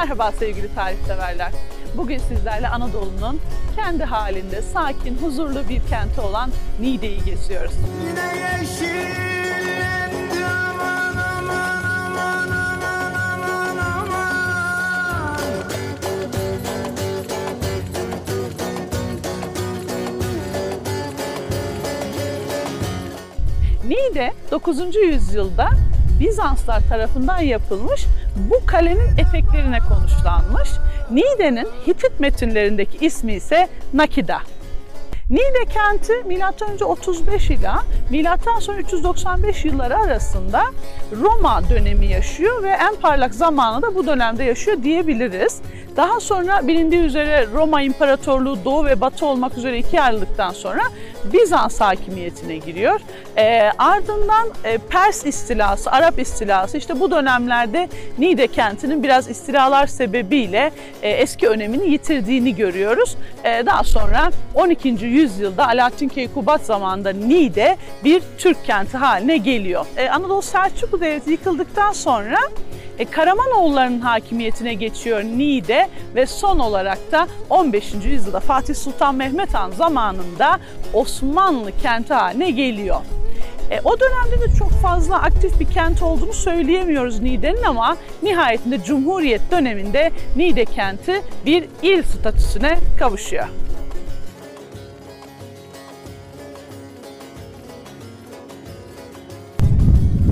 Merhaba sevgili tarihseverler. Bugün sizlerle Anadolu'nun kendi halinde sakin, huzurlu bir kenti olan Niğde'yi geziyoruz. Yine yeşillendi aman aman aman aman aman aman Niğde 9. yüzyılda Bizanslar tarafından yapılmış bu kalenin eteklerine konuşlanmış. Niğde'nin Hitit metinlerindeki ismi ise Nakida. Niğde kenti M.Ö. 35 ile M.Ö. 395 yılları arasında Roma dönemi yaşıyor ve en parlak zamanı da bu dönemde yaşıyor diyebiliriz. Daha sonra bilindiği üzere Roma İmparatorluğu Doğu ve Batı olmak üzere ikiye ayrıldıktan sonra Bizans hakimiyetine giriyor. Ee, ardından e, Pers istilası, Arap istilası işte bu dönemlerde Niğde kentinin biraz istilalar sebebiyle e, eski önemini yitirdiğini görüyoruz. E, daha sonra 12. yüzyılda Alaaddin Keykubat zamanında Niğde bir Türk kenti haline geliyor. E, Anadolu Selçuklu Devleti yıkıldıktan sonra e, Karamanoğullarının hakimiyetine geçiyor Niğde ve son olarak da 15. yüzyılda Fatih Sultan Mehmet Han zamanında Osmanlı kenti haline geliyor. E, o dönemde de çok fazla aktif bir kent olduğunu söyleyemiyoruz Niğde'nin ama nihayetinde Cumhuriyet döneminde Niğde kenti bir il statüsüne kavuşuyor.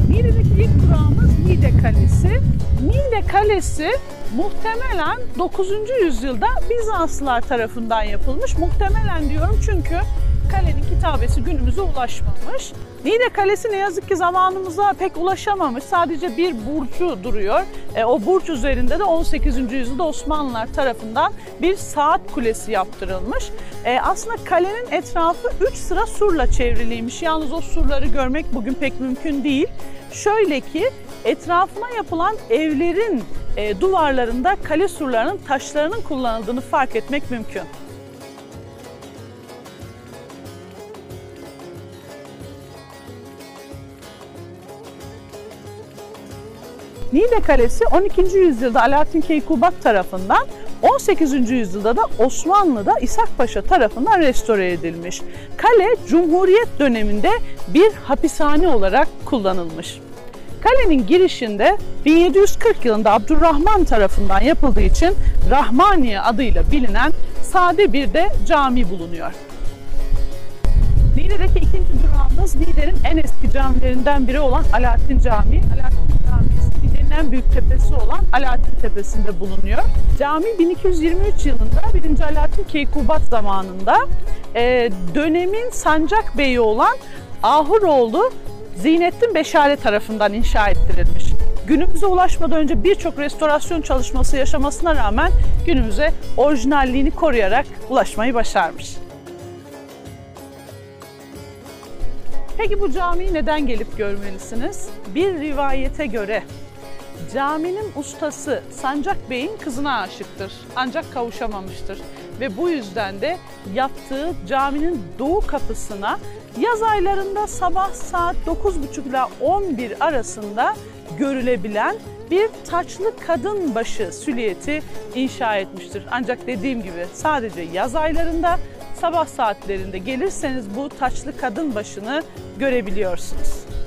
Niğde'deki ilk durağımız Niğde Kalesi. Niğde Kalesi muhtemelen 9. yüzyılda Bizanslılar tarafından yapılmış. Muhtemelen diyorum çünkü kalenin kitabesi günümüze ulaşmamış. Niğde Kalesi ne yazık ki zamanımıza pek ulaşamamış. Sadece bir burcu duruyor. E, o burç üzerinde de 18. yüzyılda Osmanlılar tarafından bir saat kulesi yaptırılmış. E, aslında kalenin etrafı 3 sıra surla çevriliymiş. Yalnız o surları görmek bugün pek mümkün değil. Şöyle ki etrafına yapılan evlerin e, duvarlarında kale surlarının taşlarının kullanıldığını fark etmek mümkün. Niğde Kalesi 12. yüzyılda Alaaddin Keykubat tarafından 18. yüzyılda da Osmanlı'da İshak Paşa tarafından restore edilmiş. Kale Cumhuriyet döneminde bir hapishane olarak kullanılmış. Kalenin girişinde 1740 yılında Abdurrahman tarafından yapıldığı için Rahmaniye adıyla bilinen sade bir de cami bulunuyor. Niğde'deki ikinci durağımız Niğde'nin en eski camilerinden biri olan Alaaddin Camii. Alaaddin Niğde'nin en büyük tepesi olan Alaaddin Tepesi'nde bulunuyor. Cami 1223 yılında 1. Alaaddin Keykubat zamanında e, dönemin sancak beyi olan Ahuroğlu Zeynettin Beşare tarafından inşa ettirilmiş. Günümüze ulaşmadan önce birçok restorasyon çalışması yaşamasına rağmen günümüze orijinalliğini koruyarak ulaşmayı başarmış. Peki bu camiyi neden gelip görmelisiniz? Bir rivayete göre caminin ustası Sancak Bey'in kızına aşıktır ancak kavuşamamıştır. Ve bu yüzden de yaptığı caminin doğu kapısına yaz aylarında sabah saat 9.30 ile 11 arasında görülebilen bir taçlı kadın başı süliyeti inşa etmiştir. Ancak dediğim gibi sadece yaz aylarında sabah saatlerinde gelirseniz bu taçlı kadın başını görebiliyorsunuz.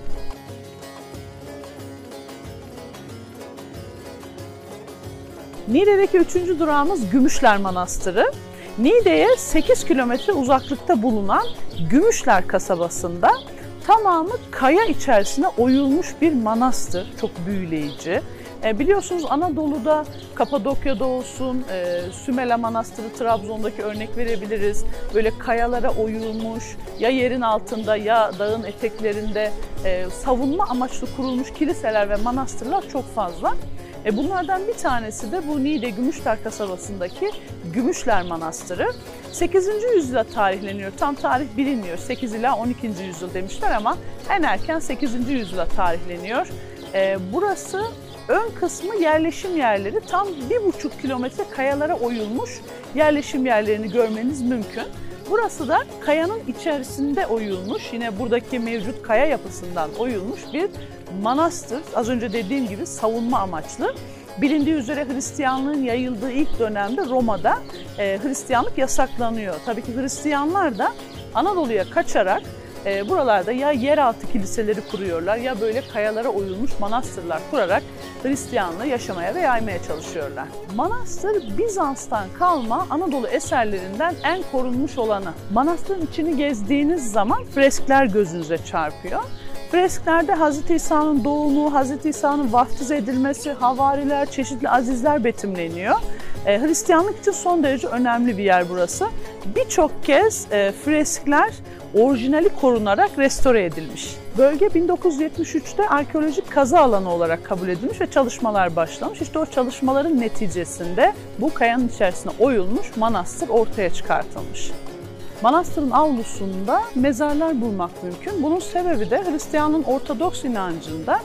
Niğde'deki üçüncü durağımız Gümüşler Manastırı. Niğde'ye 8 kilometre uzaklıkta bulunan Gümüşler kasabasında tamamı kaya içerisine oyulmuş bir manastır. Çok büyüleyici. E, biliyorsunuz Anadolu'da Kapadokya'da olsun, e, Sümele Manastırı Trabzon'daki örnek verebiliriz. Böyle kayalara oyulmuş, ya yerin altında ya dağın eteklerinde e, savunma amaçlı kurulmuş kiliseler ve manastırlar çok fazla. E, bunlardan bir tanesi de bu Niğde Gümüşler kasabasındaki Gümüşler Manastırı. 8. yüzyıla tarihleniyor. Tam tarih bilinmiyor. 8 ila 12. yüzyıl demişler ama en erken 8. yüzyıla tarihleniyor. E, burası ön kısmı yerleşim yerleri. Tam bir buçuk kilometre kayalara oyulmuş yerleşim yerlerini görmeniz mümkün. Burası da kayanın içerisinde oyulmuş, yine buradaki mevcut kaya yapısından oyulmuş bir manastır. Az önce dediğim gibi savunma amaçlı. Bilindiği üzere Hristiyanlığın yayıldığı ilk dönemde Roma'da e, Hristiyanlık yasaklanıyor. Tabii ki Hristiyanlar da Anadolu'ya kaçarak e, buralarda ya yeraltı kiliseleri kuruyorlar ya böyle kayalara oyulmuş manastırlar kurarak Hristiyanlığı yaşamaya ve yaymaya çalışıyorlar. Manastır Bizans'tan kalma Anadolu eserlerinden en korunmuş olanı. Manastırın içini gezdiğiniz zaman freskler gözünüze çarpıyor. Fresklerde Hz. İsa'nın doğumu, Hz. İsa'nın vaftiz edilmesi, havariler, çeşitli azizler betimleniyor. E, Hristiyanlık için son derece önemli bir yer burası. Birçok kez e, freskler orijinali korunarak restore edilmiş. Bölge 1973'te arkeolojik kazı alanı olarak kabul edilmiş ve çalışmalar başlamış. İşte o çalışmaların neticesinde bu kayanın içerisine oyulmuş manastır ortaya çıkartılmış. Manastırın avlusunda mezarlar bulmak mümkün. Bunun sebebi de Hristiyanlığın Ortodoks inancında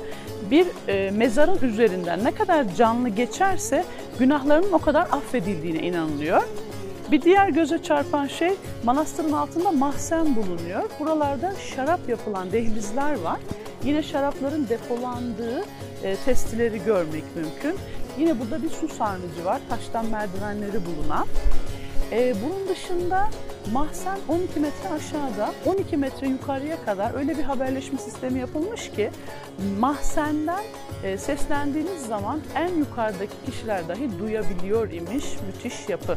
bir e, mezarın üzerinden ne kadar canlı geçerse günahlarının o kadar affedildiğine inanılıyor. Bir diğer göze çarpan şey manastırın altında mahzen bulunuyor. Buralarda şarap yapılan dehlizler var. Yine şarapların depolandığı e, testileri görmek mümkün. Yine burada bir su sarnıcı var. Taştan merdivenleri bulunan. E, bunun dışında mahzen 12 metre aşağıda, 12 metre yukarıya kadar öyle bir haberleşme sistemi yapılmış ki mahzenden e, seslendiğiniz zaman en yukarıdaki kişiler dahi duyabiliyor imiş. Müthiş yapı.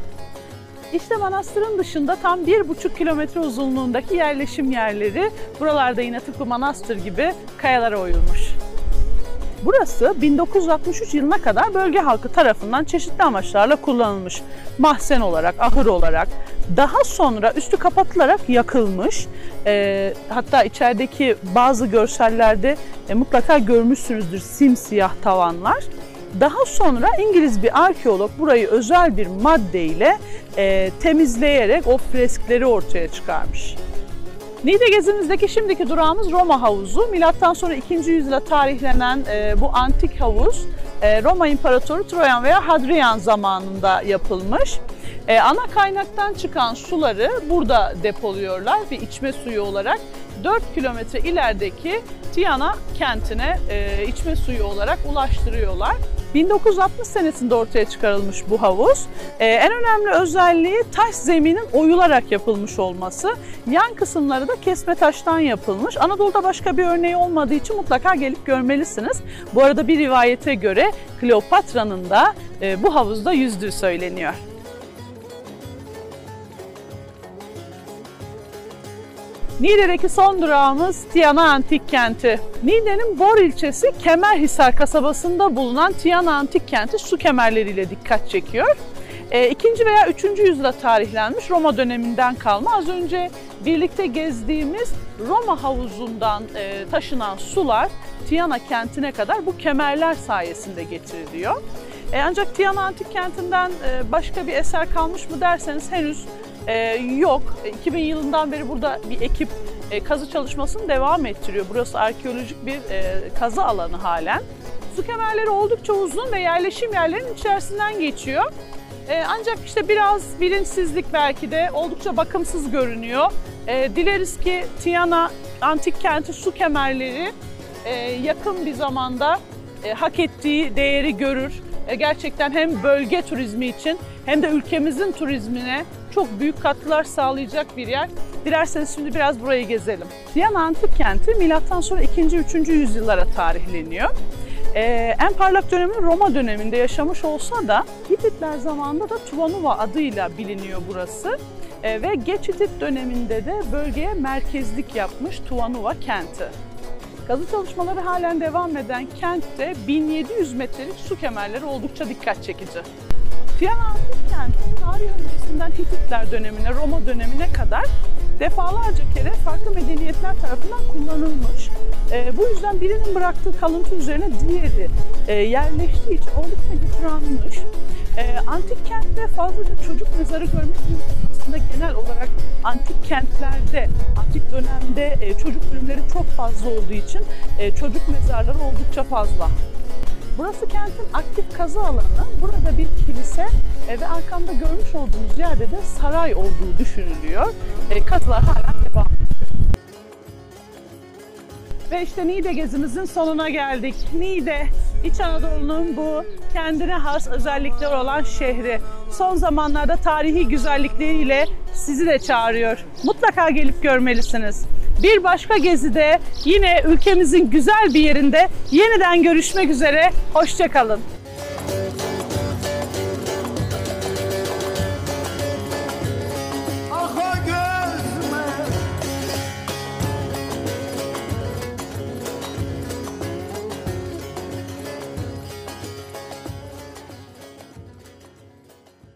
İşte manastırın dışında tam bir buçuk kilometre uzunluğundaki yerleşim yerleri buralarda yine tıpkı manastır gibi kayalara oyulmuş. Burası 1963 yılına kadar bölge halkı tarafından çeşitli amaçlarla kullanılmış. Mahzen olarak, ahır olarak. Daha sonra üstü kapatılarak yakılmış. E, hatta içerideki bazı görsellerde e, mutlaka görmüşsünüzdür simsiyah tavanlar. Daha sonra İngiliz bir arkeolog burayı özel bir maddeyle e, temizleyerek o freskleri ortaya çıkarmış. Niğde gezimizdeki şimdiki durağımız Roma Havuzu. Milattan sonra 2. yüzyıla tarihlenen e, bu antik havuz e, Roma İmparatoru Troyan veya Hadrian zamanında yapılmış. E, ana kaynaktan çıkan suları burada depoluyorlar bir içme suyu olarak. 4 kilometre ilerideki Tiana kentine e, içme suyu olarak ulaştırıyorlar. 1960 senesinde ortaya çıkarılmış bu havuz. Ee, en önemli özelliği taş zeminin oyularak yapılmış olması. Yan kısımları da kesme taştan yapılmış. Anadolu'da başka bir örneği olmadığı için mutlaka gelip görmelisiniz. Bu arada bir rivayete göre Kleopatra'nın da e, bu havuzda yüzdüğü söyleniyor. Niğde'deki son durağımız Tiana Antik Kenti. Niğde'nin Bor ilçesi Kemerhisar kasabasında bulunan Tiana Antik Kenti su kemerleriyle dikkat çekiyor. E, ikinci veya üçüncü yüzyılda tarihlenmiş Roma döneminden kalma. Az önce birlikte gezdiğimiz Roma havuzundan e, taşınan sular Tiana kentine kadar bu kemerler sayesinde getiriliyor. E, ancak Tiana Antik Kenti'nden e, başka bir eser kalmış mı derseniz henüz e, yok. 2000 yılından beri burada bir ekip e, kazı çalışmasını devam ettiriyor. Burası arkeolojik bir e, kazı alanı halen. Su kemerleri oldukça uzun ve yerleşim yerlerinin içerisinden geçiyor. E, ancak işte biraz bilinçsizlik belki de oldukça bakımsız görünüyor. E, dileriz ki Tiana antik kenti su kemerleri e, yakın bir zamanda e, hak ettiği değeri görür. E, gerçekten hem bölge turizmi için hem de ülkemizin turizmine çok büyük katkılar sağlayacak bir yer. Dilerseniz şimdi biraz burayı gezelim. Viyana Antik Kenti milattan sonra 2. 3. yüzyıllara tarihleniyor. Ee, en parlak dönemi Roma döneminde yaşamış olsa da Hititler zamanında da Tuvanuva adıyla biliniyor burası. Ee, ve Geç Hitit döneminde de bölgeye merkezlik yapmış Tuvanuva kenti. Kazı çalışmaları halen devam eden kentte 1700 metrelik su kemerleri oldukça dikkat çekici. Viyana Antik Kenti tarih öncesinden Hititler dönemine, Roma dönemine kadar defalarca kere farklı medeniyetler tarafından kullanılmış. E, bu yüzden birinin bıraktığı kalıntı üzerine diğeri e, yerleştiği için oldukça yıpranmış. E, antik kentte fazlaca çocuk mezarı görmek mümkün. Aslında genel olarak antik kentlerde, antik dönemde e, çocuk ölümleri çok fazla olduğu için e, çocuk mezarları oldukça fazla. Burası kentin aktif kazı alanı. Burada bir kilise e, ve arkamda görmüş olduğunuz yerde de saray olduğu düşünülüyor. E, kazılar hala devam. Ve işte Niğde gezimizin sonuna geldik. Niğde, İç Anadolu'nun bu kendine has özellikleri olan şehri. Son zamanlarda tarihi güzellikleriyle sizi de çağırıyor. Mutlaka gelip görmelisiniz. Bir başka gezide yine ülkemizin güzel bir yerinde yeniden görüşmek üzere. Hoşçakalın.